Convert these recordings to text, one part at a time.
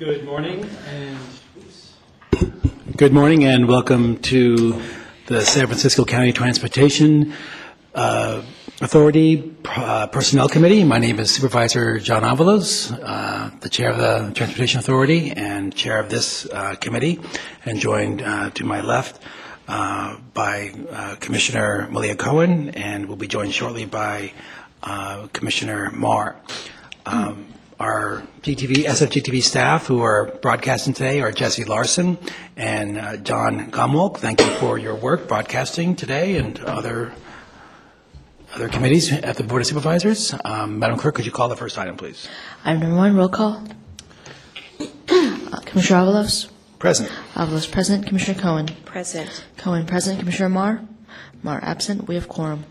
Good morning and good morning and welcome to the San Francisco County Transportation uh, Authority uh, Personnel Committee. My name is Supervisor John Avalos, uh, the Chair of the Transportation Authority and Chair of this uh, committee, and joined uh, to my left uh, by Commissioner Malia Cohen, and will be joined shortly by Commissioner Mar. Um, Our GTV, SFGTV staff who are broadcasting today are Jesse Larson and uh, John Gomwolk. Thank you for your work broadcasting today and other, other committees at the Board of Supervisors. Um, Madam Clerk, could you call the first item, please? Item number one, roll call. Uh, Commissioner Avalos? Present. Avalos present. Commissioner Cohen? Present. Cohen present. Commissioner Mar? Mar absent. We have quorum.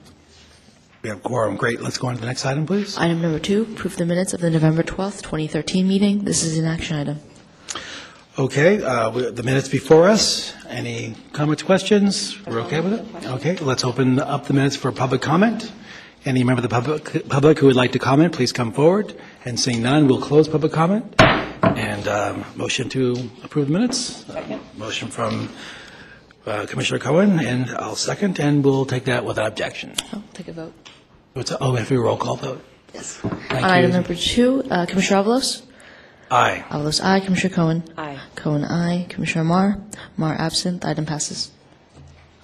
We have quorum. Great. Let's go on to the next item, please. Item number two, approve the minutes of the November 12th, 2013 meeting. This is an action item. Okay, uh, we- the minutes before us. Any comments, questions? We're okay with it? Okay, let's open up the minutes for public comment. Any member of the public, public who would like to comment, please come forward. And seeing none, we'll close public comment. And um, motion to approve the minutes. Motion from uh, Commissioner Cohen, and I'll second, and we'll take that without objection. I'll take a vote. What's- Oh, we have to do a roll call vote. Yes. Thank On item you. number two, uh, Commissioner Avalos? Aye. Avalos, aye. Commissioner Cohen? Aye. Cohen, aye. Commissioner Mar? Mar absent. The item passes.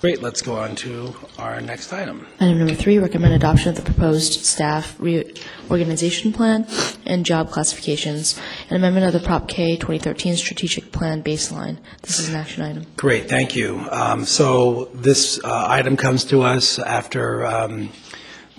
Great, let's go on to our next item. Item number three, recommend adoption of the proposed staff reorganization plan and job classifications, and amendment of the Prop K 2013 strategic plan baseline. This is an action item. Great, thank you. Um, So this uh, item comes to us after um,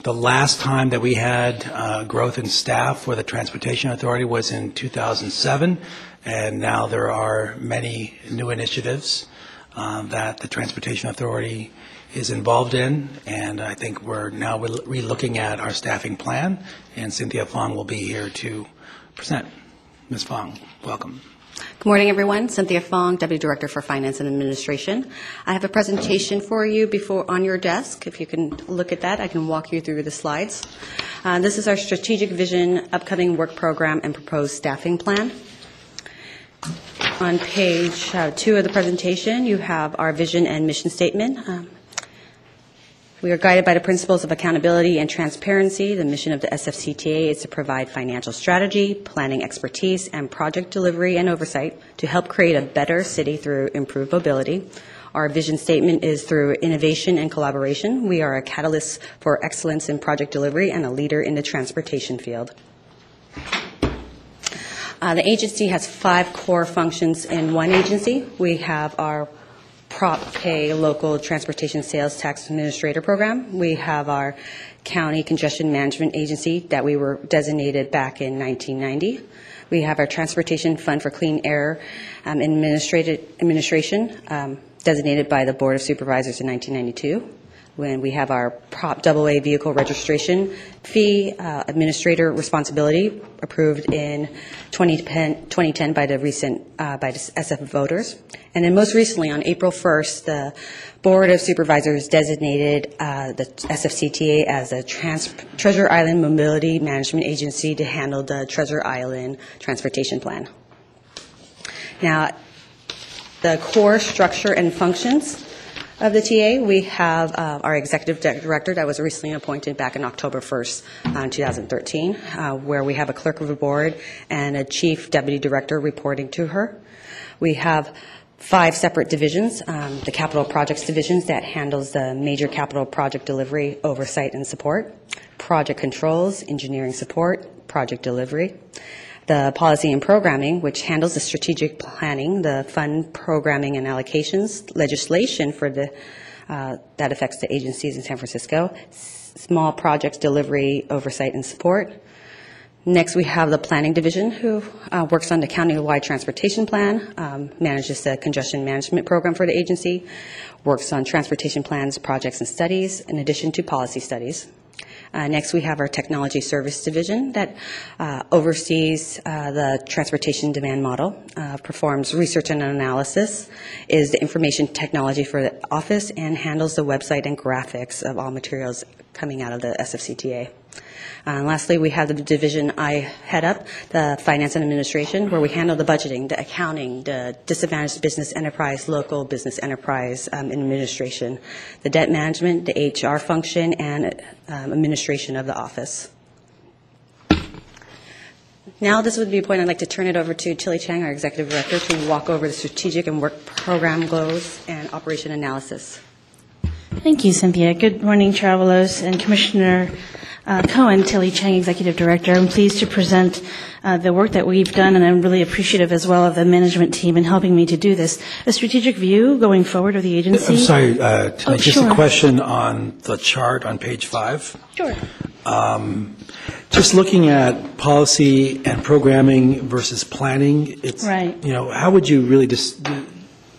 the last time that we had uh, growth in staff for the Transportation Authority was in 2007, and now there are many new initiatives uh, that the Transportation Authority is involved in, and I think we're now re- relooking at our staffing plan, and Cynthia Fong will be here to present. Ms. Fong, welcome. Good morning, everyone. Cynthia Fong, Deputy Director for Finance and Administration. I have a presentation for you before, on your desk. If you can look at that, I can walk you through the slides. Uh, This is our strategic vision, upcoming work program, and proposed staffing plan. On page uh, two of the presentation, you have our vision and mission statement. Um, We are guided by the principles of accountability and transparency. The mission of the SFCTA is to provide financial strategy, planning expertise, and project delivery and oversight to help create a better city through improved mobility. Our vision statement is through innovation and collaboration. We are a catalyst for excellence in project delivery and a leader in the transportation field. Uh, The agency has five core functions in one agency. We have our Prop K Local Transportation Sales Tax Administrator Program. We have our County Congestion Management Agency that we were designated back in 1990. We have our Transportation Fund for Clean Air um, Administrated- Administration, um, designated by the Board of Supervisors in 1992 when we have our Prop AA vehicle registration fee uh, administrator responsibility approved in 2010 2010 by the recent, uh, by the SF voters. And then most recently, on April 1st, the Board of Supervisors designated uh, the SFCTA as a trans- Treasure Island Mobility Management Agency to handle the Treasure Island Transportation Plan. Now, the core structure and functions of the TA, we have uh, our executive director that was recently appointed back in October 1st, uh, 2013, uh, where we have a clerk of the board and a chief deputy director reporting to her. We have five separate divisions, um, the capital projects divisions that handles the major capital project delivery, oversight, and support, project controls, engineering support, project delivery, the policy and programming, which handles the strategic planning, the fund programming and allocations, legislation for the, uh, that affects the agencies in San Francisco, small projects delivery, oversight, and support. Next, we have the planning division, who uh, works on the countywide transportation plan, um, manages the congestion management program for the agency, works on transportation plans, projects, and studies, in addition to policy studies. Uh, Next, we have our Technology Service Division that uh, oversees uh, the transportation demand model, uh, performs research and analysis, is the information technology for the office, and handles the website and graphics of all materials coming out of the SFCTA. Uh, Lastly, we have the division I head up, the Finance and Administration, where we handle the budgeting, the accounting, the disadvantaged business enterprise, local business enterprise um, administration, the debt management, the HR function, and um, administration of the office. Now, this would be a point I'd like to turn it over to Tilly Chang, our Executive Director, to walk over the strategic and work program goals and operation analysis. Thank you, Cynthia. Good morning, travelers, and Commissioner uh, Cohen, Tilly Chang, Executive Director. I'm pleased to present uh, the work that we've done, and I'm really appreciative as well of the management team in helping me to do this. A strategic view going forward of the agency. I'm sorry, uh, Tilly, Oh, just a question on the chart on page five. Sure. Just looking at policy and programming versus planning, it's, Right. you know, how would you really dis-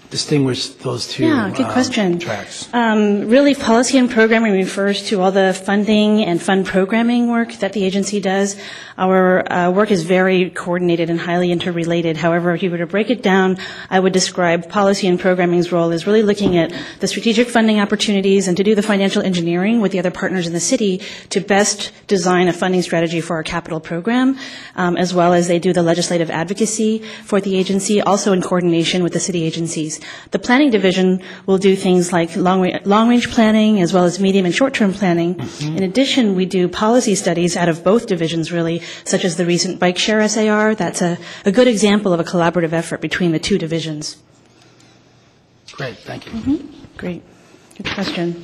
distinguish those two Yeah, good um, question. tracks? Um, really, policy and programming refers to all the funding and fund programming work that the agency does. Our uh, work is very coordinated and highly interrelated. However, if you were to break it down, I would describe policy and programming's role as really looking at the strategic funding opportunities and to do the financial engineering with the other partners in the city to best design a funding strategy for our capital program, um, as well as they do the legislative advocacy for the agency, also in coordination with the city agencies. The planning division will do things like long, long-range planning as well as medium and short-term planning. In addition, we do policy studies out of both divisions, really, such as the recent bike share SAR. That's a, a good example of a collaborative effort between the two divisions. Great, thank you. Mm-hmm. Great. Good question.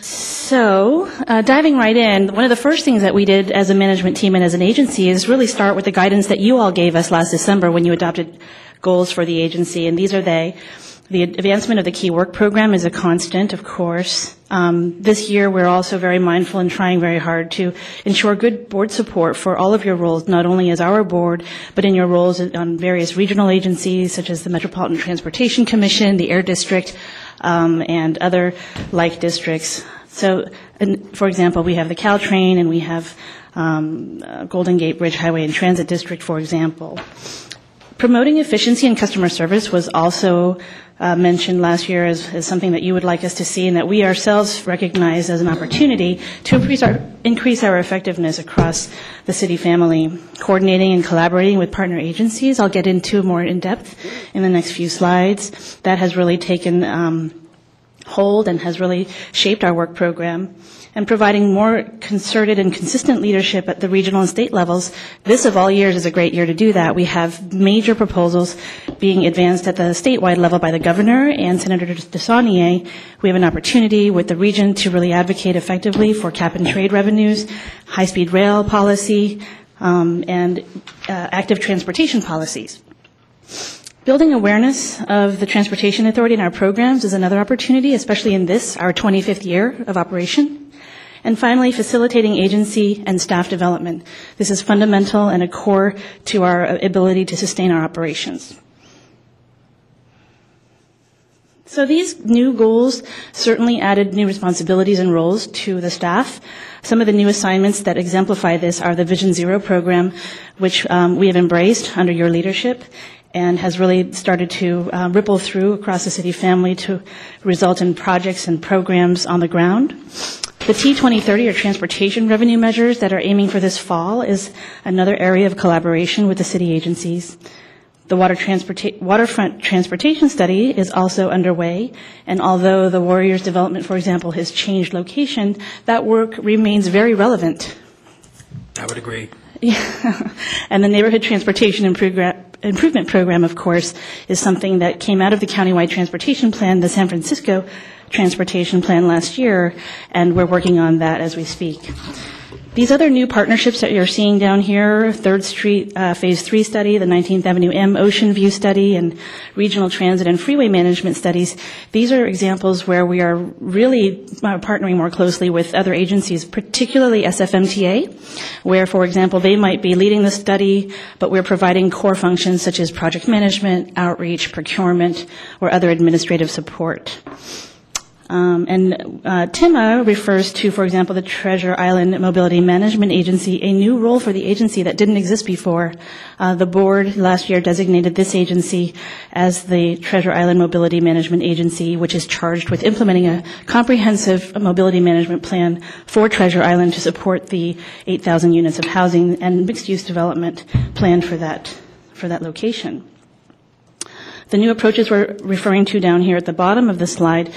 So, uh, diving right in, one of the first things that we did as a management team and as an agency is really start with the guidance that you all gave us last December when you adopted goals for the agency, and these are they. The advancement of the key work program is a constant, of course. Um, this year, we're also very mindful and trying very hard to ensure good board support for all of your roles, not only as our board, but in your roles on various regional agencies such as the Metropolitan Transportation Commission, the Air District, um, and other like districts. So, for example, we have the Caltrain and we have um, uh, Golden Gate Bridge Highway and Transit District, for example. Promoting efficiency and customer service was also uh, mentioned last year as, as something that you would like us to see and that we ourselves recognize as an opportunity to increase our, increase our effectiveness across the city family, coordinating and collaborating with partner agencies. I'll get into more in depth in the next few slides. That has really taken um, hold and has really shaped our work program. And providing more concerted and consistent leadership at the regional and state levels. This of all years is a great year to do that. We have major proposals being advanced at the statewide level by the governor and Senator DeSaulnier. We have an opportunity with the region to really advocate effectively for cap and trade revenues, high-speed rail policy, um, and uh, active transportation policies. Building awareness of the Transportation Authority and our programs is another opportunity, especially in this, our 25th year of operation. And finally, facilitating agency and staff development. This is fundamental and a core to our ability to sustain our operations. So these new goals certainly added new responsibilities and roles to the staff. Some of the new assignments that exemplify this are the Vision Zero program, which um, we have embraced under your leadership and has really started to uh, ripple through across the city family to result in projects and programs on the ground. The T2030 or transportation revenue measures that are aiming for this fall is another area of collaboration with the city agencies. The water transporta- waterfront transportation study is also underway, and although the Warriors development, for example, has changed location, that work remains very relevant. I would agree. And the neighborhood transportation improgra- improvement program, of course, is something that came out of the countywide transportation plan, the San Francisco transportation plan last year, and we're working on that as we speak. These other new partnerships that you're seeing down here, Third Street uh, Phase 3 study, the 19th Avenue M Ocean View study, and regional transit and freeway management studies, these are examples where we are really uh, partnering more closely with other agencies, particularly SFMTA, where, for example, they might be leading the study, but we're providing core functions such as project management, outreach, procurement, or other administrative support. Um, And uh, TIMA refers to, for example, the Treasure Island Mobility Management Agency, a new role for the agency that didn't exist before. Uh, The board last year designated this agency as the Treasure Island Mobility Management Agency, which is charged with implementing a comprehensive mobility management plan for Treasure Island to support the 8,000 units of housing and mixed-use development planned for that, for that location. The new approaches we're referring to down here at the bottom of the slide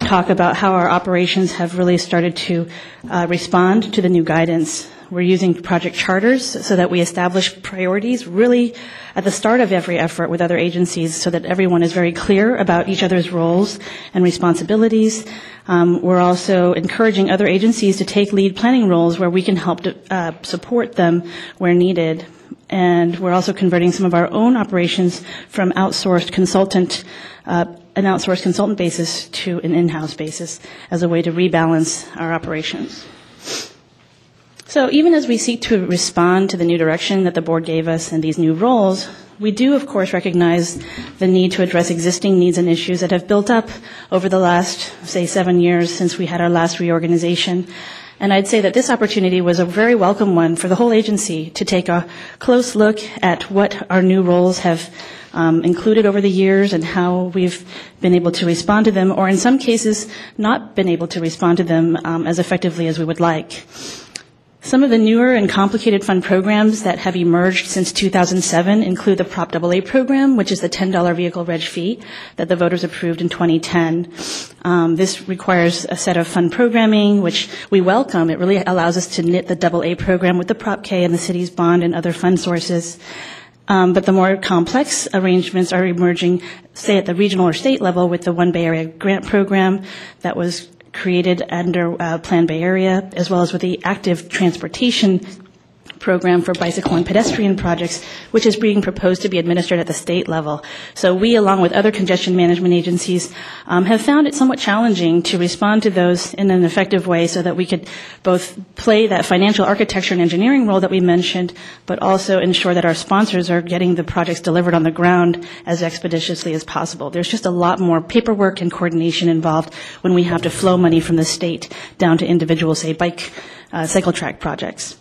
talk about how our operations have really started to uh, respond to the new guidance. We're using project charters so that we establish priorities really at the start of every effort with other agencies so that everyone is very clear about each other's roles and responsibilities. Um, we're also encouraging other agencies to take lead planning roles where we can help to, uh, support them where needed and we're also converting some of our own operations from outsourced consultant, uh, an outsourced consultant basis to an in-house basis as a way to rebalance our operations. So even as we seek to respond to the new direction that the board gave us and these new roles, we do, of course, recognize the need to address existing needs and issues that have built up over the last, say, seven years since we had our last reorganization and I'd say that this opportunity was a very welcome one for the whole agency to take a close look at what our new roles have um, included over the years and how we've been able to respond to them, or in some cases, not been able to respond to them um, as effectively as we would like. Some of the newer and complicated fund programs that have emerged since 2007 include the Prop AA program, which is the $10 vehicle reg fee that the voters approved in 2010. Um, this requires a set of fund programming, which we welcome. It really allows us to knit the AA program with the Prop K and the city's bond and other fund sources. Um, but the more complex arrangements are emerging, say at the regional or state level with the One Bay Area grant program that was created under uh, Plan Bay Area, as well as with the active transportation program for bicycle and pedestrian projects, which is being proposed to be administered at the state level. So we, along with other congestion management agencies, um, have found it somewhat challenging to respond to those in an effective way so that we could both play that financial architecture and engineering role that we mentioned, but also ensure that our sponsors are getting the projects delivered on the ground as expeditiously as possible. There's just a lot more paperwork and coordination involved when we have to flow money from the state down to individual, say, bike uh, cycle track projects.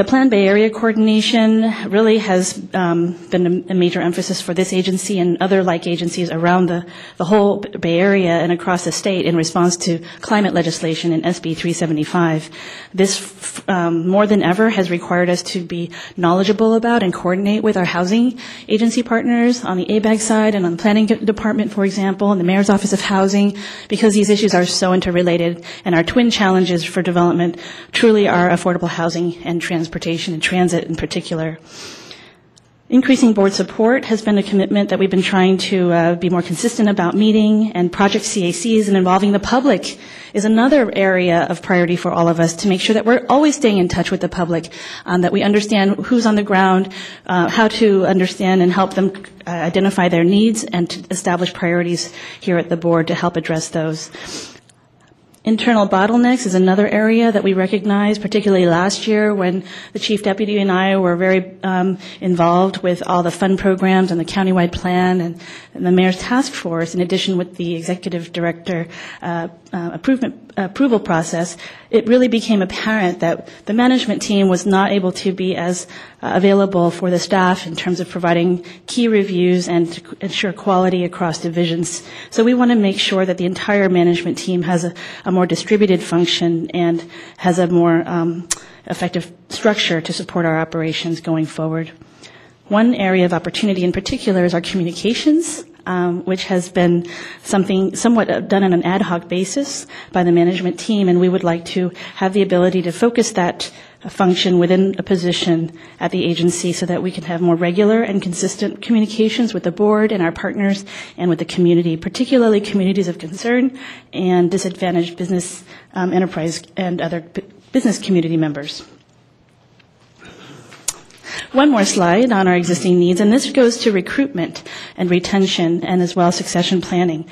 The Plan Bay Area coordination really has um, been a major emphasis for this agency and other like agencies around the, the whole Bay Area and across the state in response to climate legislation in SB 375. This, um, more than ever, has required us to be knowledgeable about and coordinate with our housing agency partners on the ABAG side and on the planning department, for example, and the Mayor's Office of Housing, because these issues are so interrelated and our twin challenges for development truly are affordable housing and transportation transportation and transit in particular. Increasing board support has been a commitment that we've been trying to uh, be more consistent about meeting, and project CACs and involving the public is another area of priority for all of us to make sure that we're always staying in touch with the public, um, that we understand who's on the ground, uh, how to understand and help them uh, identify their needs, and to establish priorities here at the board to help address those. Internal bottlenecks is another area that we recognize, particularly last year when the chief deputy and I were very um, involved with all the fund programs and the countywide plan and, and, the mayor's task force, in addition with the executive director uh, uh, approval process. It really became apparent that the management team was not able to be as uh, available for the staff in terms of providing key reviews and to ensure quality across divisions. So we want to make sure that the entire management team has a, a more distributed function and has a more um, effective structure to support our operations going forward. One area of opportunity in particular is our communications um, which has been something somewhat done on an ad hoc basis by the management team, and we would like to have the ability to focus that function within a position at the agency so that we can have more regular and consistent communications with the board and our partners and with the community, particularly communities of concern and disadvantaged business um, enterprise and other business community members. One more slide on our existing needs, and this goes to recruitment and retention and as well succession planning.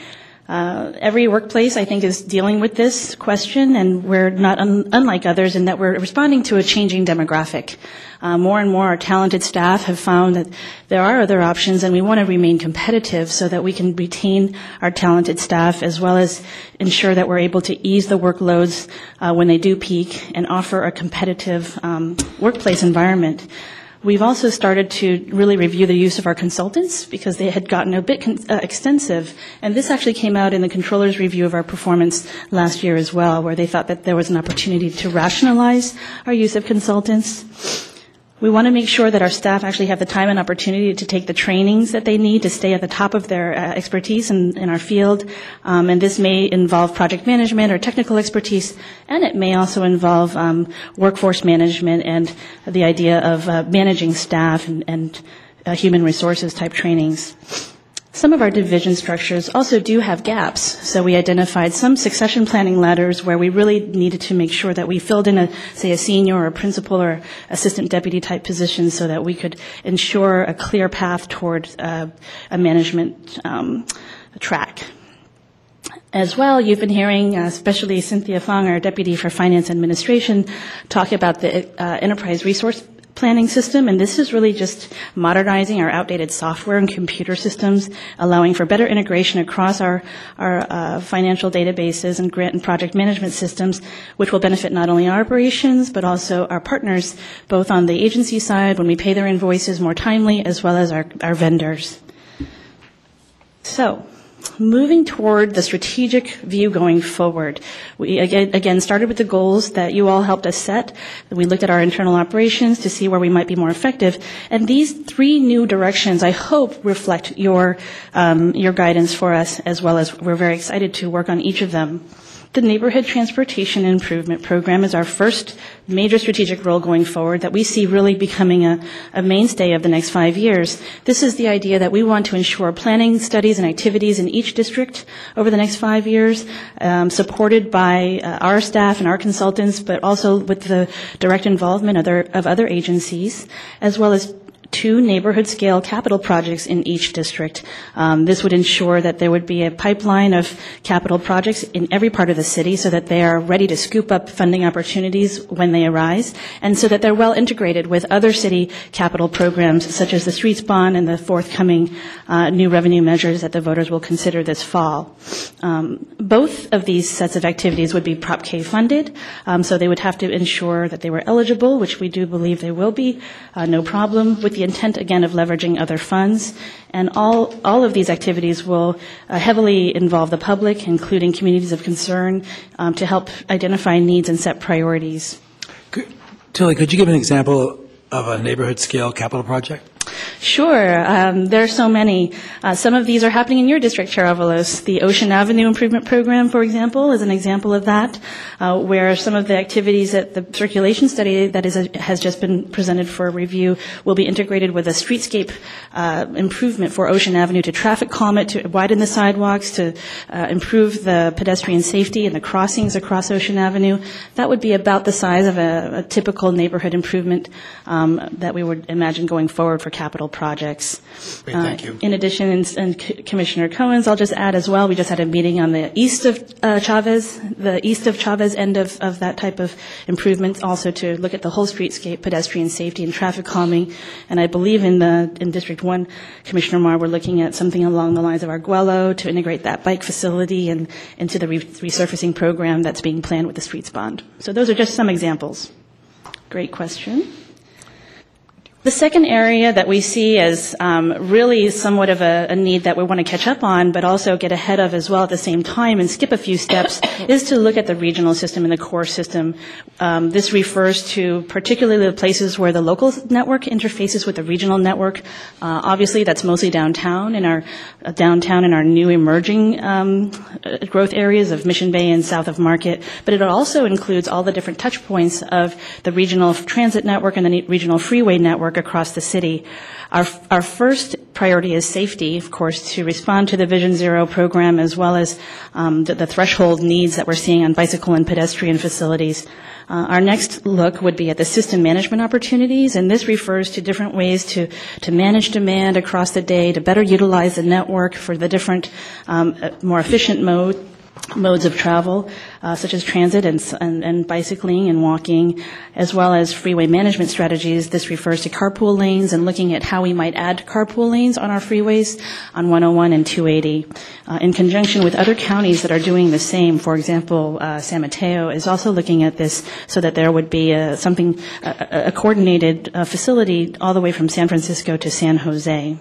Uh, every workplace, I think, is dealing with this question, and we're not un- unlike others in that we're responding to a changing demographic. Uh, more and more, our talented staff have found that there are other options, and we want to remain competitive so that we can retain our talented staff as well as ensure that we're able to ease the workloads uh, when they do peak and offer a competitive um, workplace environment. We've also started to really review the use of our consultants because they had gotten a bit con- uh, extensive. And this actually came out in the controller's review of our performance last year as well, where they thought that there was an opportunity to rationalize our use of consultants. We want to make sure that our staff actually have the time and opportunity to take the trainings that they need to stay at the top of their uh, expertise in, in, our field. Um, and this may involve project management or technical expertise, and it may also involve um, workforce management and the idea of uh, managing staff and, and uh, human resources type trainings. Some of our division structures also do have gaps, so we identified some succession planning ladders where we really needed to make sure that we filled in a, say, a senior or a principal or assistant deputy type position so that we could ensure a clear path toward uh, a management um, track. As well, you've been hearing, uh, especially Cynthia Fong, our Deputy for Finance Administration, talk about the uh, enterprise resource planning system, and this is really just modernizing our outdated software and computer systems, allowing for better integration across our, our uh, financial databases and grant and project management systems, which will benefit not only our operations, but also our partners, both on the agency side when we pay their invoices more timely, as well as our, our vendors. So, moving toward the strategic view going forward. We again started with the goals that you all helped us set. We looked at our internal operations to see where we might be more effective. And these three new directions, I hope, reflect your, um, your guidance for us as well as we're very excited to work on each of them. The Neighborhood Transportation Improvement Program is our first major strategic role going forward that we see really becoming a, a, mainstay of the next five years. This is the idea that we want to ensure planning, studies, and activities in each district over the next five years, um, supported by uh, our staff and our consultants, but also with the direct involvement of of other agencies, as well as two neighborhood scale capital projects in each district. Um, this would ensure that there would be a pipeline of capital projects in every part of the city so that they are ready to scoop up funding opportunities when they arise and so that they're well integrated with other city capital programs such as the streets bond and the forthcoming uh, new revenue measures that the voters will consider this fall. Um, both of these sets of activities would be Prop K funded, um, so they would have to ensure that they were eligible, which we do believe they will be, uh, no problem, with the intent, again, of leveraging other funds. And all, all of these activities will uh, heavily involve the public, including communities of concern, um, to help identify needs and set priorities. Could, Tilly, could you give an example of a neighborhood scale capital project? Sure. Um, there are so many. Uh, some of these are happening in your district, Chair Avalos. The Ocean Avenue Improvement Program, for example, is an example of that, uh, where some of the activities at the circulation study that is a, has just been presented for review will be integrated with a streetscape uh, improvement for Ocean Avenue to traffic calm it, to widen the sidewalks, to uh, improve the pedestrian safety and the crossings across Ocean Avenue. That would be about the size of a, a typical neighborhood improvement um, that we would imagine going forward for capital projects. Great, thank you. Uh, in addition, and, and Commissioner Cohen's, I'll just add as well, we just had a meeting on the east of uh, Chavez, the east of Chavez end of, of that type of improvement, also to look at the whole streetscape, pedestrian safety and traffic calming. And I believe in the in District 1, Commissioner Mar, we're looking at something along the lines of Arguello to integrate that bike facility and into the re- resurfacing program that's being planned with the streets bond. So those are just some examples. Great question. The second area that we see as um, really somewhat of a, a, need that we want to catch up on, but also get ahead of as well at the same time and skip a few steps, is to look at the regional system and the core system. Um, this refers to particularly the places where the local network interfaces with the regional network. Uh, obviously, that's mostly downtown in our uh, downtown in our new emerging um, uh, growth areas of Mission Bay and south of Market, but it also includes all the different touch points of the regional transit network and the regional freeway network network across the city. Our, our first priority is safety, of course, to respond to the Vision Zero program as well as um, the, the threshold needs that we're seeing on bicycle and pedestrian facilities. Uh, Our next look would be at the system management opportunities, and this refers to different ways to, to manage demand across the day, to better utilize the network for the different, um, uh, more efficient mode, modes of travel, uh, such as transit and, and, and bicycling and walking, as well as freeway management strategies. This refers to carpool lanes and looking at how we might add carpool lanes on our freeways on 101 and 280. Uh, in conjunction with other counties that are doing the same, for example, uh, San Mateo is also looking at this so that there would be a, something, a, a coordinated uh, facility all the way from San Francisco to San Jose.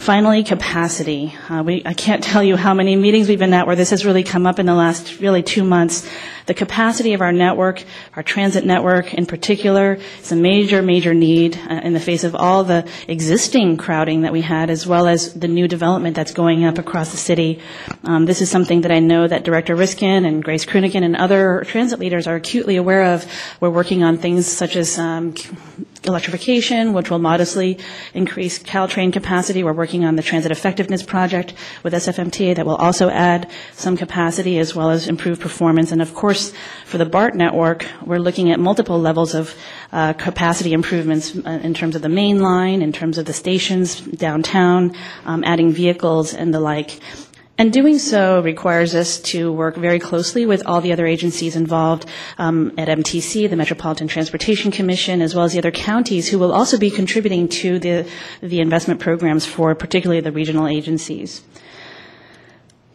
Finally, capacity. Uh, we, I can't tell you how many meetings we've been at where this has really come up in the last really two months. The capacity of our network, our transit network in particular, is a major, major need uh, in the face of all the existing crowding that we had, as well as the new development that's going up across the city. Um, this is something that I know that Director Reiskin and Grace Crunican and other transit leaders are acutely aware of. We're working on things such as um, electrification, which will modestly increase Caltrain capacity. We're working on the Transit Effectiveness Project with SFMTA that will also add some capacity as well as improve performance. And of course, for the BART network, we're looking at multiple levels of uh, capacity improvements uh, in terms of the main line, in terms of the stations downtown, um, adding vehicles and the like. And doing so requires us to work very closely with all the other agencies involved um, at MTC, the Metropolitan Transportation Commission, as well as the other counties who will also be contributing to the, the investment programs for particularly the regional agencies.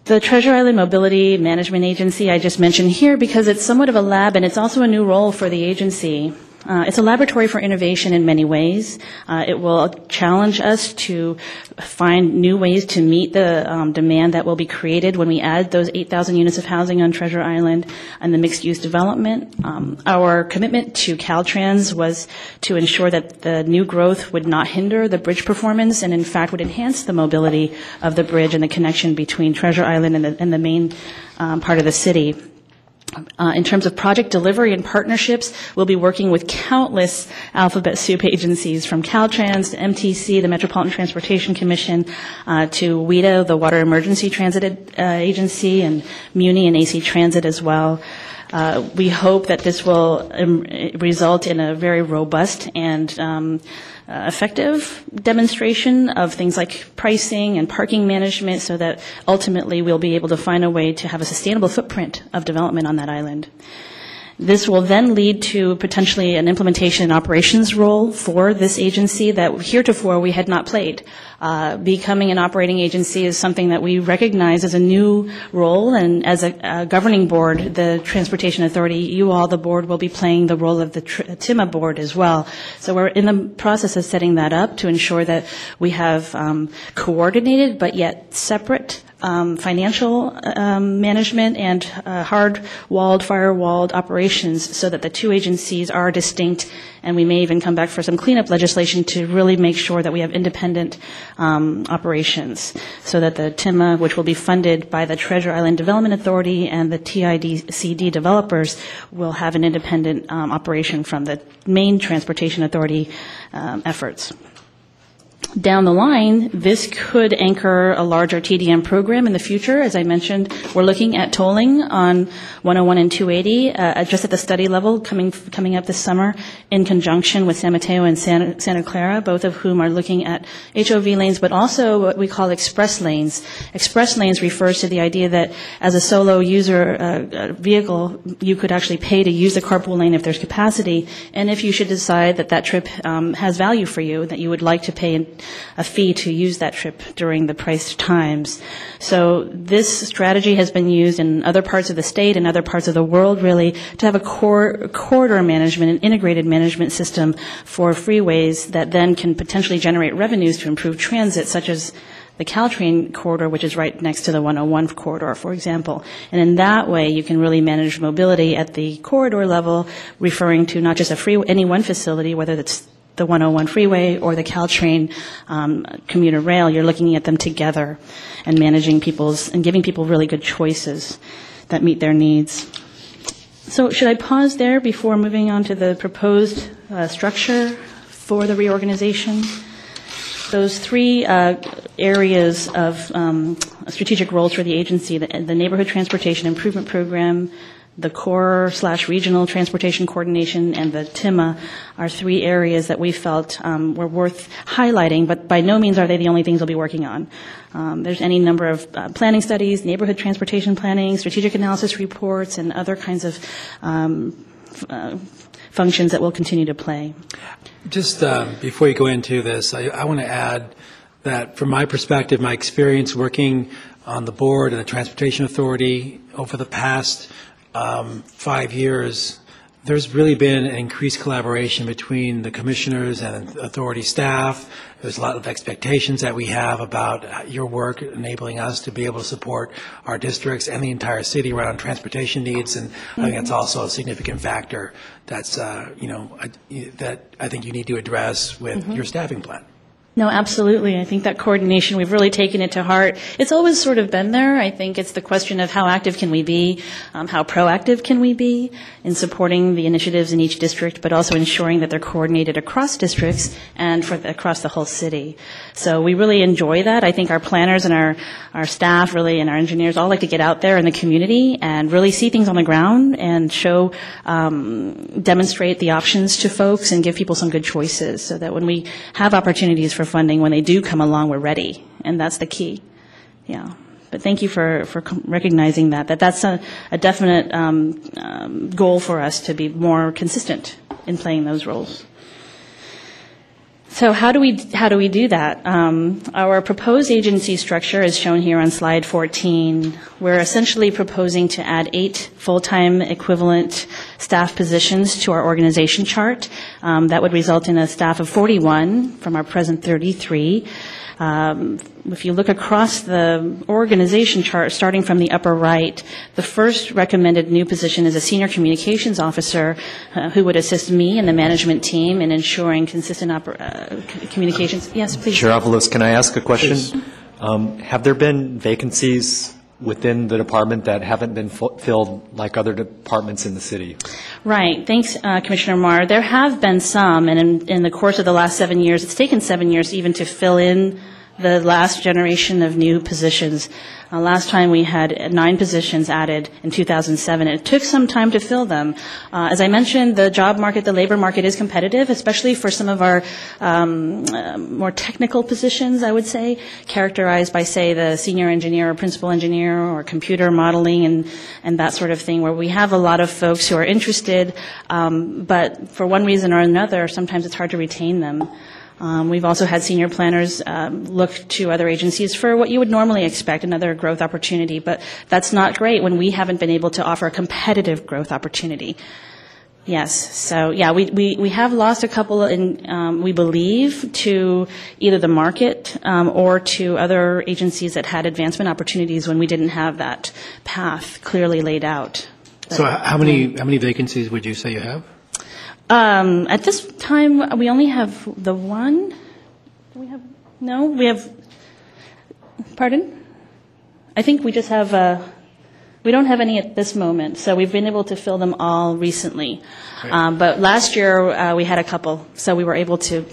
The Treasure Island Mobility Management Agency I just mentioned here because it's somewhat of a lab and it's also a new role for the agency. Uh, it's a laboratory for innovation in many ways. Uh, it will challenge us to find new ways to meet the um, demand that will be created when we add those 8,000 units of housing on Treasure Island and the mixed-use development. Um, our commitment to Caltrans was to ensure that the new growth would not hinder the bridge performance and in fact would enhance the mobility of the bridge and the connection between Treasure Island and the, and the main um, part of the city. Uh, in terms of project delivery and partnerships, we'll be working with countless alphabet soup agencies from Caltrans to MTC, the Metropolitan Transportation Commission, uh, to WETA, the Water Emergency Transit uh, Agency, and MUNI and AC Transit as well. Uh, we hope that this will um, result in a very robust and um, uh, effective demonstration of things like pricing and parking management so that ultimately we'll be able to find a way to have a sustainable footprint of development on that island. This will then lead to potentially an implementation and operations role for this agency that heretofore we had not played. Uh, becoming an operating agency is something that we recognize as a new role, and as a, a governing board, the Transportation Authority, you all, the board, will be playing the role of the tr- TIMA board as well. So we're in the process of setting that up to ensure that we have um, coordinated but yet separate um, financial um, management and uh, hard-walled, firewalled operations so that the two agencies are distinct, and we may even come back for some cleanup legislation to really make sure that we have independent um, operations, so that the TIMA, which will be funded by the Treasure Island Development Authority and the TIDCD developers, will have an independent um, operation from the main Transportation Authority um, efforts down the line, this could anchor a larger TDM program in the future. As I mentioned, we're looking at tolling on 101 and 280, uh, just at the study level coming coming up this summer in conjunction with San Mateo and Santa, Santa Clara, both of whom are looking at HOV lanes, but also what we call express lanes. Express lanes refers to the idea that as a solo user uh, vehicle, you could actually pay to use the carpool lane if there's capacity, and if you should decide that that trip um, has value for you, that you would like to pay a fee to use that trip during the priced times. So this strategy has been used in other parts of the state and other parts of the world, really, to have a cor- corridor management, an integrated management system for freeways that then can potentially generate revenues to improve transit, such as the Caltrain corridor, which is right next to the 101 corridor, for example. And in that way, you can really manage mobility at the corridor level, referring to not just a free, any one facility, whether it's the 101 freeway or the Caltrain um, commuter rail. You're looking at them together and managing people's and giving people really good choices that meet their needs. So, should I pause there before moving on to the proposed uh, structure for the reorganization. Those three uh, areas of um, strategic roles for the agency, the the Neighborhood Transportation Improvement Program, the core slash regional transportation coordination, and the TIMA are three areas that we felt um, were worth highlighting, but by no means are they the only things we'll be working on. Um, There's any number of uh, planning studies, neighborhood transportation planning, strategic analysis reports, and other kinds of um, uh, functions that we'll continue to play. Just uh, before you go into this, I, I want to add that from my perspective, my experience working on the board and the Transportation Authority over the past um, five years, there's really been an increased collaboration between the commissioners and authority staff. There's a lot of expectations that we have about your work enabling us to be able to support our districts and the entire city around transportation needs, and I think that's also a significant factor that's, uh, you know, I- that I think you need to address with your staffing plan. No, absolutely. I think that coordination, we've really taken it to heart. It's always sort of been there. I think it's the question of how active can we be, um, how proactive can we be in supporting the initiatives in each district, but also ensuring that they're coordinated across districts and for the, across the whole city. So we really enjoy that. I think our planners and our, our staff really and our engineers all like to get out there in the community and really see things on the ground and show, um, demonstrate the options to folks and give people some good choices so that when we have opportunities for funding, when they do come along, we're ready. And that's the key. Yeah. But thank you for, for recognizing that, that that's a, a definite um, um, goal for us to be more consistent in playing those roles. So how do we how do we do that? Um, our proposed agency structure is shown here on slide 14. We're essentially proposing to add eight full-time equivalent staff positions to our organization chart. Um, that would result in a staff of 41 from our present 33. Um, if you look across the organization chart, starting from the upper right, the first recommended new position is a senior communications officer uh, who would assist me and the management team in ensuring consistent uh, communications. Yes, please. Chair Avalos, can I ask a question? Um, Have there been vacancies within the department that haven't been filled like other departments in the city? Right. Thanks, uh, Commissioner Mar. There have been some, and in, in the course of the last seven years, it's taken seven years even to fill in the last generation of new positions. Uh, last time we had nine positions added in 2007. It took some time to fill them. Uh, as I mentioned, the job market, the labor market is competitive, especially for some of our um, uh, more technical positions, I would say, characterized by, say, the senior engineer or principal engineer or computer modeling and, and that sort of thing, where we have a lot of folks who are interested, um, but for one reason or another, sometimes it's hard to retain them. Um, we've also had senior planners um, look to other agencies for what you would normally expect, another growth opportunity, but that's not great when we haven't been able to offer a competitive growth opportunity. Yes, so yeah, we, we, we have lost a couple in, um, we believe, to either the market um, or to other agencies that had advancement opportunities when we didn't have that path clearly laid out. So how many, how many vacancies would you say you have? Um, at this time, we only have the one. Do we have? No, we have. Pardon? I think we just have. Uh, we don't have any at this moment, so we've been able to fill them all recently. Um, but last year uh, we had a couple, so we were able to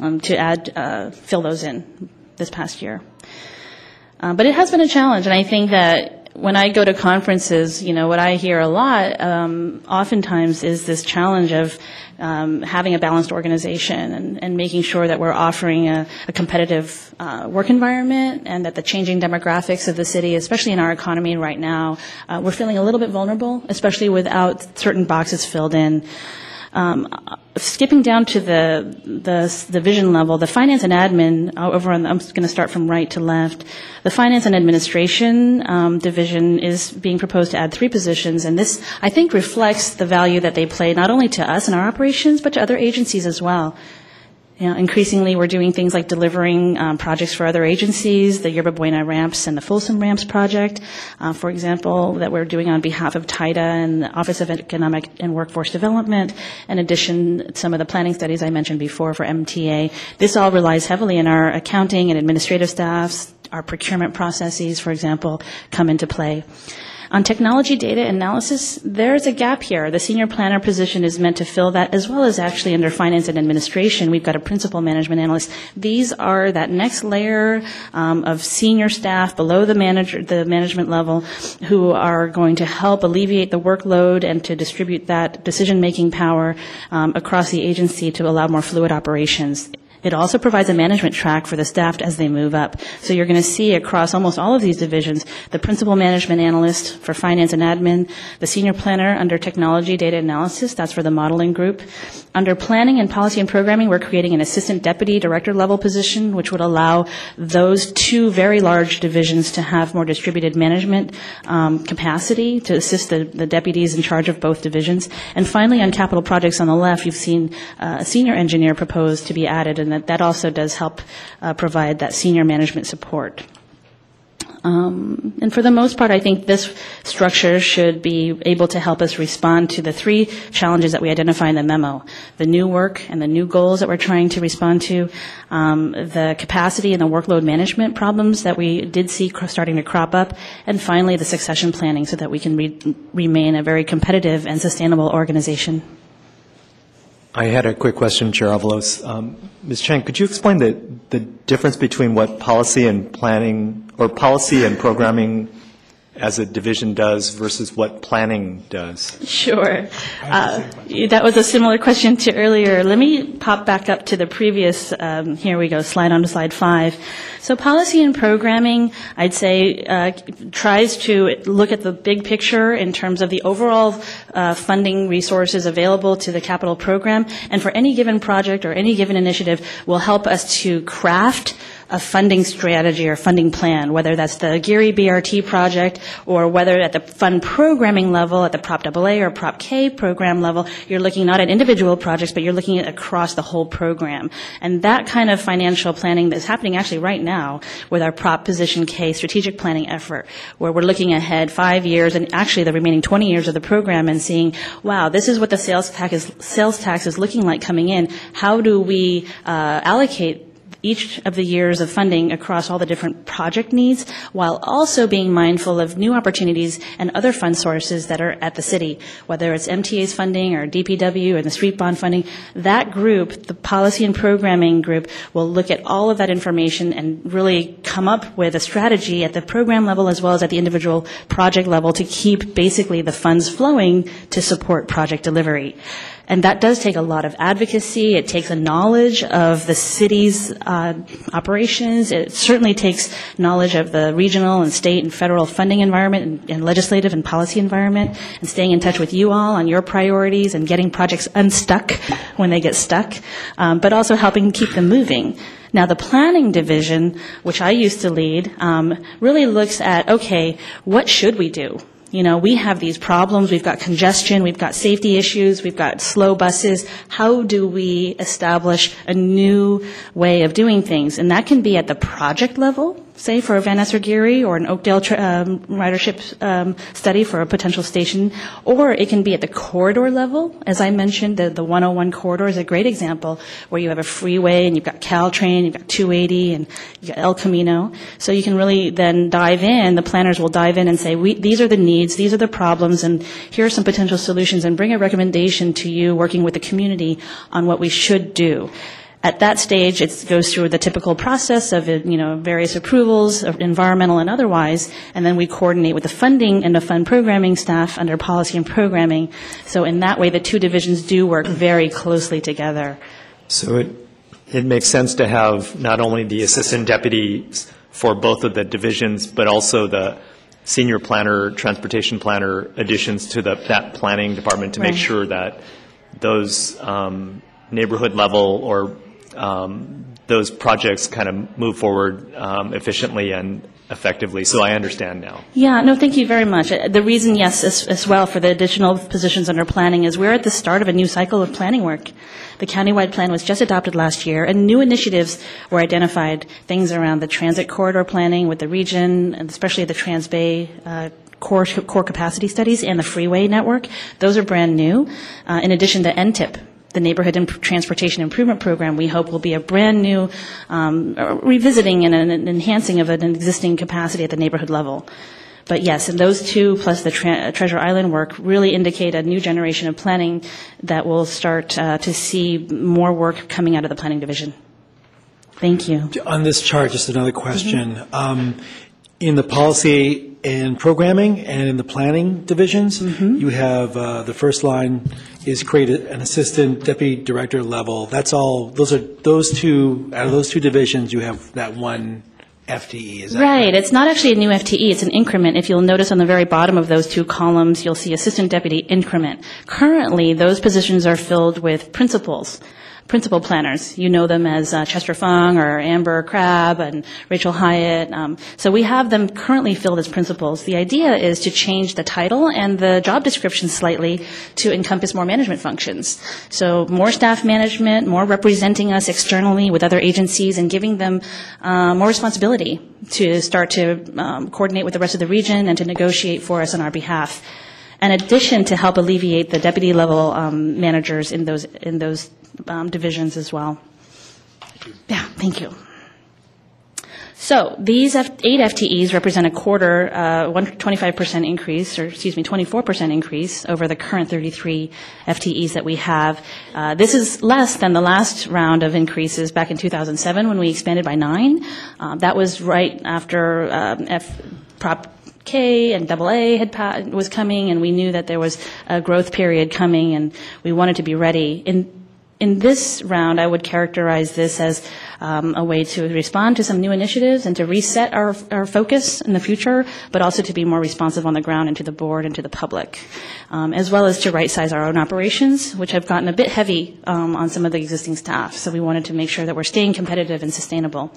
um, to add uh, fill those in this past year. Uh, but it has been a challenge, and I think that when I go to conferences, you know, what I hear a lot, um, oftentimes, is this challenge of um, having a balanced organization and, and making sure that we're offering a, a competitive uh, work environment and that the changing demographics of the city, especially in our economy right now, uh, we're feeling a little bit vulnerable, especially without certain boxes filled in. Um, skipping down to the, the the vision level, the finance and admin uh, over on. The, I'm going to start from right to left. The finance and administration um, division is being proposed to add three positions, and this I think reflects the value that they play not only to us and our operations, but to other agencies as well. You know, increasingly, we're doing things like delivering um, projects for other agencies, the Yerba Buena Ramps and the Folsom Ramps project, uh, for example, that we're doing on behalf of TIDA and the Office of Economic and Workforce Development. In addition, some of the planning studies I mentioned before for MTA. This all relies heavily in our accounting and administrative staffs. Our procurement processes, for example, come into play. On technology data analysis, there's a gap here. The senior planner position is meant to fill that, as well as actually under finance and administration, we've got a principal management analyst. These are that next layer um, of senior staff below the manager, the management level, who are going to help alleviate the workload and to distribute that decision-making power um, across the agency to allow more fluid operations. It also provides a management track for the staff as they move up. So you're going to see across almost all of these divisions, the principal management analyst for finance and admin, the senior planner under technology data analysis, that's for the modeling group. Under planning and policy and programming, we're creating an assistant deputy director level position, which would allow those two very large divisions to have more distributed management um, capacity to assist the, the deputies in charge of both divisions. And finally, on capital projects on the left, you've seen uh, a senior engineer proposed to be added, and that, that also does help uh, provide that senior management support. Um, and for the most part, I think this structure should be able to help us respond to the three challenges that we identify in the memo the new work and the new goals that we're trying to respond to, um, the capacity and the workload management problems that we did see starting to crop up, and finally, the succession planning so that we can re- remain a very competitive and sustainable organization. I had a quick question, Chair Avalos. Um, Ms. Chang, could you explain the, the difference between what policy and planning, or policy and programming as a division does versus what planning does? Sure. Uh, that was a similar question to earlier. Let me pop back up to the previous, um, here we go, slide on to slide five. So policy and programming, I'd say, uh, tries to look at the big picture in terms of the overall uh, funding resources available to the capital program, and for any given project or any given initiative will help us to craft a funding strategy or funding plan, whether that's the Geary BRT project or whether at the fund programming level, at the Prop AA or Prop K program level, you're looking not at individual projects, but you're looking at across the whole program. And that kind of financial planning that's happening actually right now with our Prop Position K strategic planning effort, where we're looking ahead five years and actually the remaining 20 years of the program and seeing, wow, this is what the sales tax is, sales tax is looking like coming in. How do we uh, allocate each of the years of funding across all the different project needs while also being mindful of new opportunities and other fund sources that are at the city, whether it's MTA's funding or DPW and the street bond funding. That group, the policy and programming group, will look at all of that information and really come up with a strategy at the program level as well as at the individual project level to keep basically the funds flowing to support project delivery. And that does take a lot of advocacy. It takes a knowledge of the city's uh, operations. It certainly takes knowledge of the regional and state and federal funding environment and, and legislative and policy environment, and staying in touch with you all on your priorities and getting projects unstuck when they get stuck, um, but also helping keep them moving. Now, the planning division, which I used to lead, um, really looks at okay, what should we do? You know, we have these problems. We've got congestion. We've got safety issues. We've got slow buses. How do we establish a new way of doing things? And that can be at the project level, say for a Van Ness or Geary or an Oakdale um, ridership um, study for a potential station, or it can be at the corridor level. As I mentioned, the, the 101 corridor is a great example where you have a freeway and you've got Caltrain, you've got 280 and you've got El Camino. So you can really then dive in, the planners will dive in and say, these are the needs, these are the problems, and here are some potential solutions, and bring a recommendation to you working with the community on what we should do. At that stage, it goes through the typical process of, you know, various approvals, environmental and otherwise, and then we coordinate with the funding and the fund programming staff under policy and programming. So in that way, the two divisions do work very closely together. So it, it makes sense to have not only the assistant deputies for both of the divisions, but also the senior planner, transportation planner additions to the, that planning department to make Right. sure that those um, neighborhood level or those projects kind of move forward um, efficiently and effectively. So I understand now. Yeah, no, thank you very much. Uh, The reason, yes, as, as well for the additional positions under planning is we're at the start of a new cycle of planning work. The countywide plan was just adopted last year, and new initiatives were identified. Things around the transit corridor planning with the region, and especially the Transbay uh, core core capacity studies and the freeway network. Those are brand new. Uh, in addition to NTIP, the Neighborhood Imp- Transportation Improvement Program, we hope will be a brand new um, revisiting and an an enhancing of an existing capacity at the neighborhood level. But yes, and those two, plus the Tre- Treasure Island work, really indicate a new generation of planning that will start uh, to see more work coming out of the planning division. Thank you. On this chart, just another question. Mm-hmm. Um, In the policy and programming and in the planning divisions, Mm-hmm. you have, uh, the first line is create an assistant deputy director level. That's all, those are, those two, out of those two divisions, you have that one FTE, is that Right. correct? It's not actually a new FTE. It's an increment. If you'll notice on the very bottom of those two columns, you'll see assistant deputy increment. Currently, those positions are filled with principals, principal planners. You know them as uh, Chester Fung or Amber Crabb and Rachel Hyatt. Um, so we have them currently filled as principals. The idea is to change the title and the job description slightly to encompass more management functions. So more staff management, more representing us externally with other agencies and giving them uh, more responsibility to start to um, coordinate with the rest of the region and to negotiate for us on our behalf. In addition, to help alleviate the deputy level um, managers in those in those um, divisions as well. Yeah, thank you. So these F- eight FTEs represent a quarter, uh, one- 25% increase, or excuse me, 24% increase over the current 33 FTEs that we have. Uh, This is less than the last round of increases back in 2007 when we expanded by nine. Uh, That was right after um, F- Prop K and double A had pa- was coming, and we knew that there was a growth period coming, and we wanted to be ready. In in this round, I would characterize this as um, a way to respond to some new initiatives and to reset our, our focus in the future, but also to be more responsive on the ground and to the board and to the public, um, as well as to right-size our own operations, which have gotten a bit heavy um, on some of the existing staff. So we wanted to make sure that we're staying competitive and sustainable.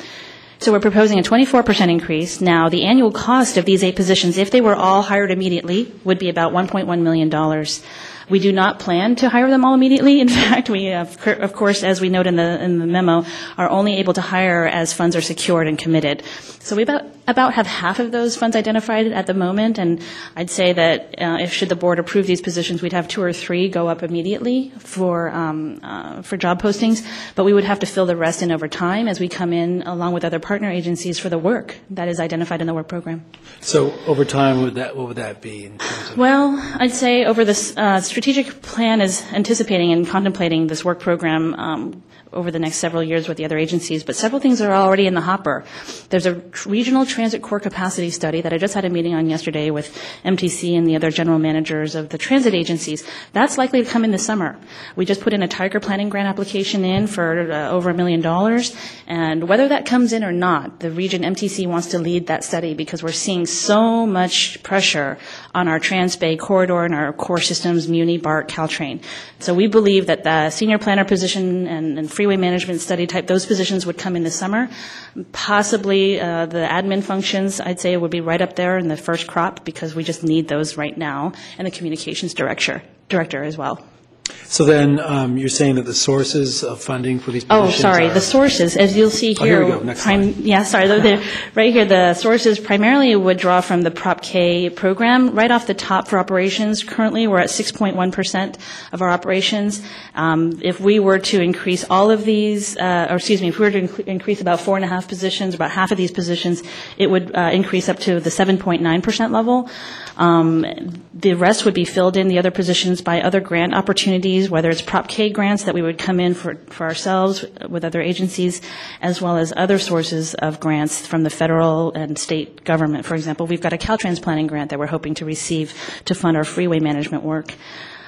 So we're proposing a 24% increase. Now, the annual cost of these eight positions, if they were all hired immediately, would be about $1.1 million. We do not plan to hire them all immediately. In fact, we, have, of course, as we note in the, in the memo, are only able to hire as funds are secured and committed. So we about, about have half of those funds identified at the moment, and I'd say that uh, if should the board approve these positions, we'd have two or three go up immediately for, um, uh, for job postings, but we would have to fill the rest in over time as we come in along with other partner agencies for the work that is identified in the work program. So over time, would that, what would that be in terms of? Well, I'd say over this uh, strategic plan is anticipating and contemplating this work program um, over the next several years with the other agencies, but several things are already in the hopper. There's a regional transit core capacity study that I just had a meeting on yesterday with MTC and the other general managers of the transit agencies. That's likely to come in the summer. We just put in a Tiger planning grant application in for uh, over a million dollars, and whether that comes in or not, the region MTC wants to lead that study because we're seeing so much pressure on our Trans-Bay corridor and our core systems, Muni, BART, Caltrain. So we believe that the senior planner position and, and freeway management study type, those positions would come in the summer. Possibly uh, the admin functions, I'd say, would be right up there in the first crop because we just need those right now, and the communications director, director as well. So then, um, you're saying that the sources of funding for these Oh, positions sorry, are- the sources, as you'll see Oh, here here. we go. Next prim- slide. Yeah, sorry, right here, the sources primarily would draw from the Prop K program. Right off the top for operations, currently, we're at 6.1% of our operations. Um, If we were to increase all of these, uh, or excuse me, if we were to inc- increase about four and a half positions, about half of these positions, it would uh, increase up to the 7.9% level. Um, The rest would be filled in, the other positions, by other grant opportunities, whether it's Prop K grants that we would come in for, for ourselves with other agencies, as well as other sources of grants from the federal and state government. For example, we've got a Caltrans planning grant that we're hoping to receive to fund our freeway management work.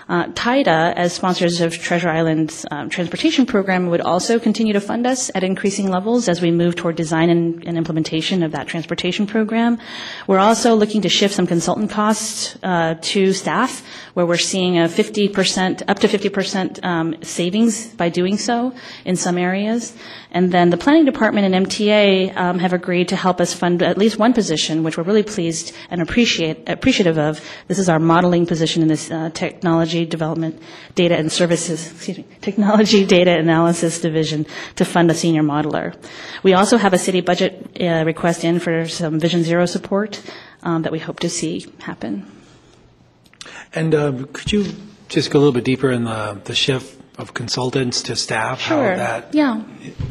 Uh, TIDA, as sponsors of Treasure Island's um, transportation program, would also continue to fund us at increasing levels as we move toward design and, and implementation of that transportation program. We're also looking to shift some consultant costs uh, to staff, where we're seeing a 50%, up to 50% um, savings by doing so in some areas. And then the planning department and MTA um, have agreed to help us fund at least one position, which we're really pleased and appreciate, appreciative of. This is our modeling position in this uh, technology development, data and services, excuse me, technology data analysis division to fund a senior modeler. We also have a city budget uh, request in for some Vision Zero support um, that we hope to see happen. And um, could you just go a little bit deeper in the, the shift of consultants to staff? how Sure. that- Yeah.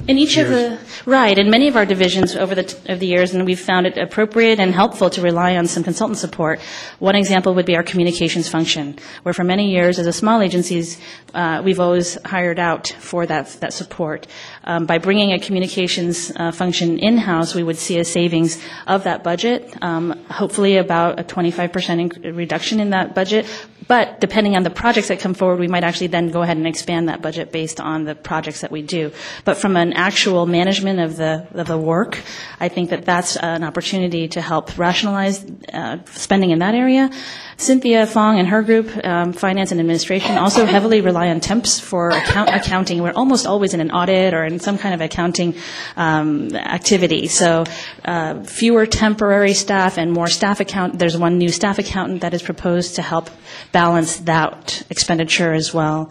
In each of the, right, in many of our divisions over the, of the years, and we've found it appropriate and helpful to rely on some consultant support. One example would be our communications function, where for many years, as a small agencies, uh, we've always hired out for that, that support. Um, By bringing a communications uh, function in-house, we would see a savings of that budget, um, hopefully about a 25% inc- reduction in that budget. But depending on the projects that come forward, we might actually then go ahead and expand that budget based on the projects that we do. But from an actual management of the, of the work, I think that that's an opportunity to help rationalize uh, spending in that area. Cynthia Fong and her group, um, Finance and Administration, also heavily rely on temps for account, accounting. We're almost always in an audit or some kind of accounting um, activity. So uh, fewer temporary staff and more staff account. There's one new staff accountant that is proposed to help balance that expenditure as well.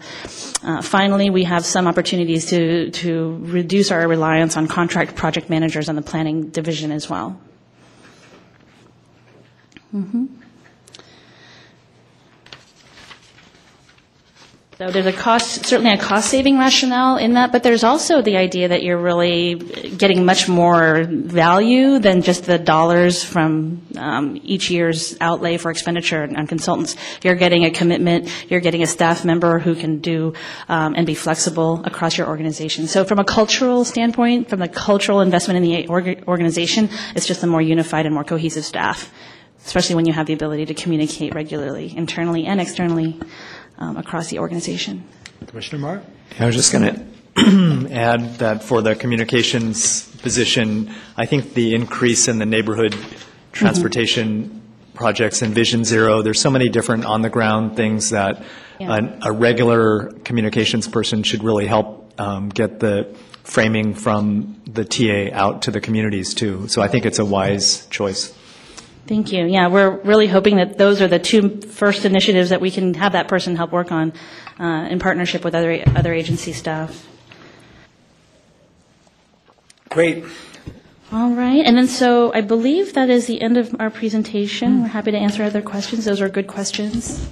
Uh, finally, we have some opportunities to, to reduce our reliance on contract project managers on the planning division as well. So there's a cost, certainly a cost-saving rationale in that, but there's also the idea that you're really getting much more value than just the dollars from um, each year's outlay for expenditure on consultants. You're getting a commitment, you're getting a staff member who can do um, and be flexible across your organization. So from a cultural standpoint, from the cultural investment in the org- organization, it's just a more unified and more cohesive staff, especially when you have the ability to communicate regularly, internally and externally um, across the organization. Commissioner Mar? I was just going to add that for the communications position, I think the increase in the neighborhood transportation projects in Vision Zero, there's so many different on-the-ground things that Yeah. an- a regular communications person should really help um, get the framing from the TA out to the communities, too. So I think it's a wise choice. Thank you. Yeah, we're really hoping that those are the two first initiatives that we can have that person help work on uh, in partnership with other other agency staff. Great. All right, and then so I believe that is the end of our presentation. We're happy to answer other questions. Those are good questions.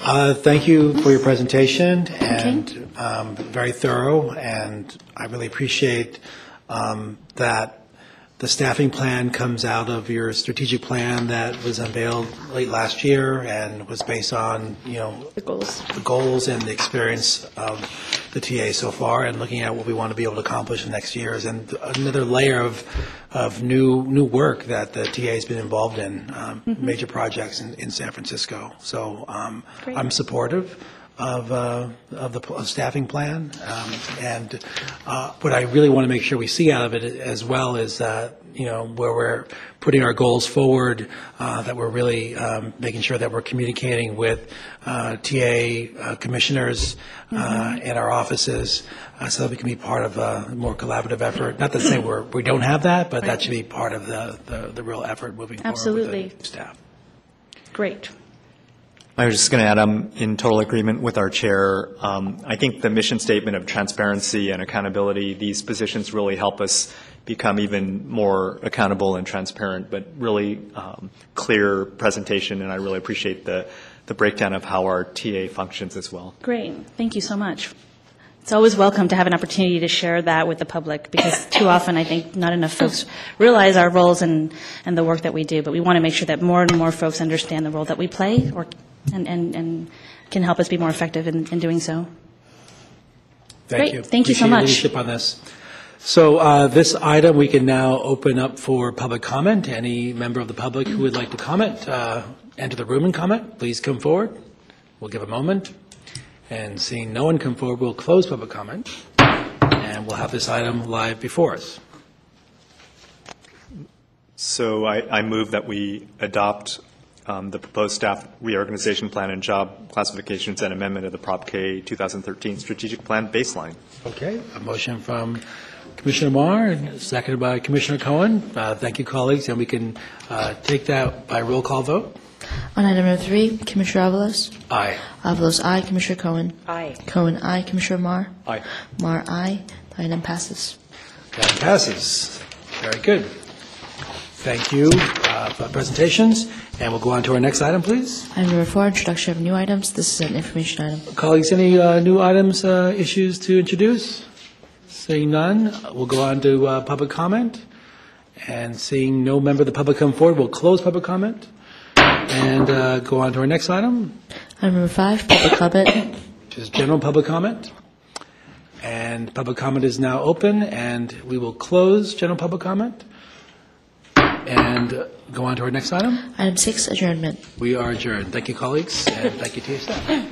Uh, Thank you for your presentation, and um, very thorough, and I really appreciate um, that the staffing plan comes out of your strategic plan that was unveiled late last year and was based on, you know, The goals. the goals and the experience of the TA so far, and looking at what we want to be able to accomplish in next years, and another layer of, of new, new work that the TA has been involved in, um, major projects in, in San Francisco. So um, I'm supportive of, uh, of the pl- staffing plan, um, and uh, what I really want to make sure we see out of it as well is that, you know, where we're putting our goals forward, uh, that we're really um, making sure that we're communicating with uh, TA uh, commissioners uh, in our offices, uh, so that we can be part of a more collaborative effort. Not to say we're, we don't have that, but that should be part of the, the, the real effort moving forward Absolutely. with the staff. Great. I was just going to add, I'm in total agreement with our chair. Um, I think the mission statement of transparency and accountability, these positions really help us become even more accountable and transparent, but really um, clear presentation, and I really appreciate the, the breakdown of how our TA functions as well. Great. Thank you so much. It's always welcome to have an opportunity to share that with the public because too often I think not enough folks realize our roles and, and the work that we do. But we want to make sure that more and more folks understand the role that we play or, and, and, and can help us be more effective in, in doing so. Thank Great. you. Thank you so Appreciate your much. leadership on this. So uh, this item, we can now open up for public comment. Any member of the public who would like to comment, uh, enter the room and comment, please come forward. We'll give a moment. And seeing no one come forward, we'll close public comment, and we'll have this item live before us. So I, I move that we adopt um, the proposed staff reorganization plan and job classifications and amendment of the Prop K 2013 strategic plan baseline. Okay, a motion from Commissioner Mar, and seconded by Commissioner Cohen. Uh, Thank you, colleagues, and we can uh, take that by roll call vote. On item number three, Commissioner Avalos. Aye. Avalos, aye. Commissioner Cohen. Aye. Cohen, aye. Commissioner Mar. Aye. Mar, aye. The item passes. That passes. Very good. Thank you uh, for presentations, and we'll go on to our next item, please. Item number four, introduction of new items. This is an information item. Colleagues, any uh, new items, uh, issues to introduce? Seeing none, we'll go on to uh, public comment. And seeing no member of the public come forward, we'll close public comment and uh, go on to our next item, Item number five, public comment. which is general public comment. And public comment is now open, and we will close general public comment and go on to our next item. Item six, adjournment. We are adjourned. Thank you, colleagues, and thank you to your staff.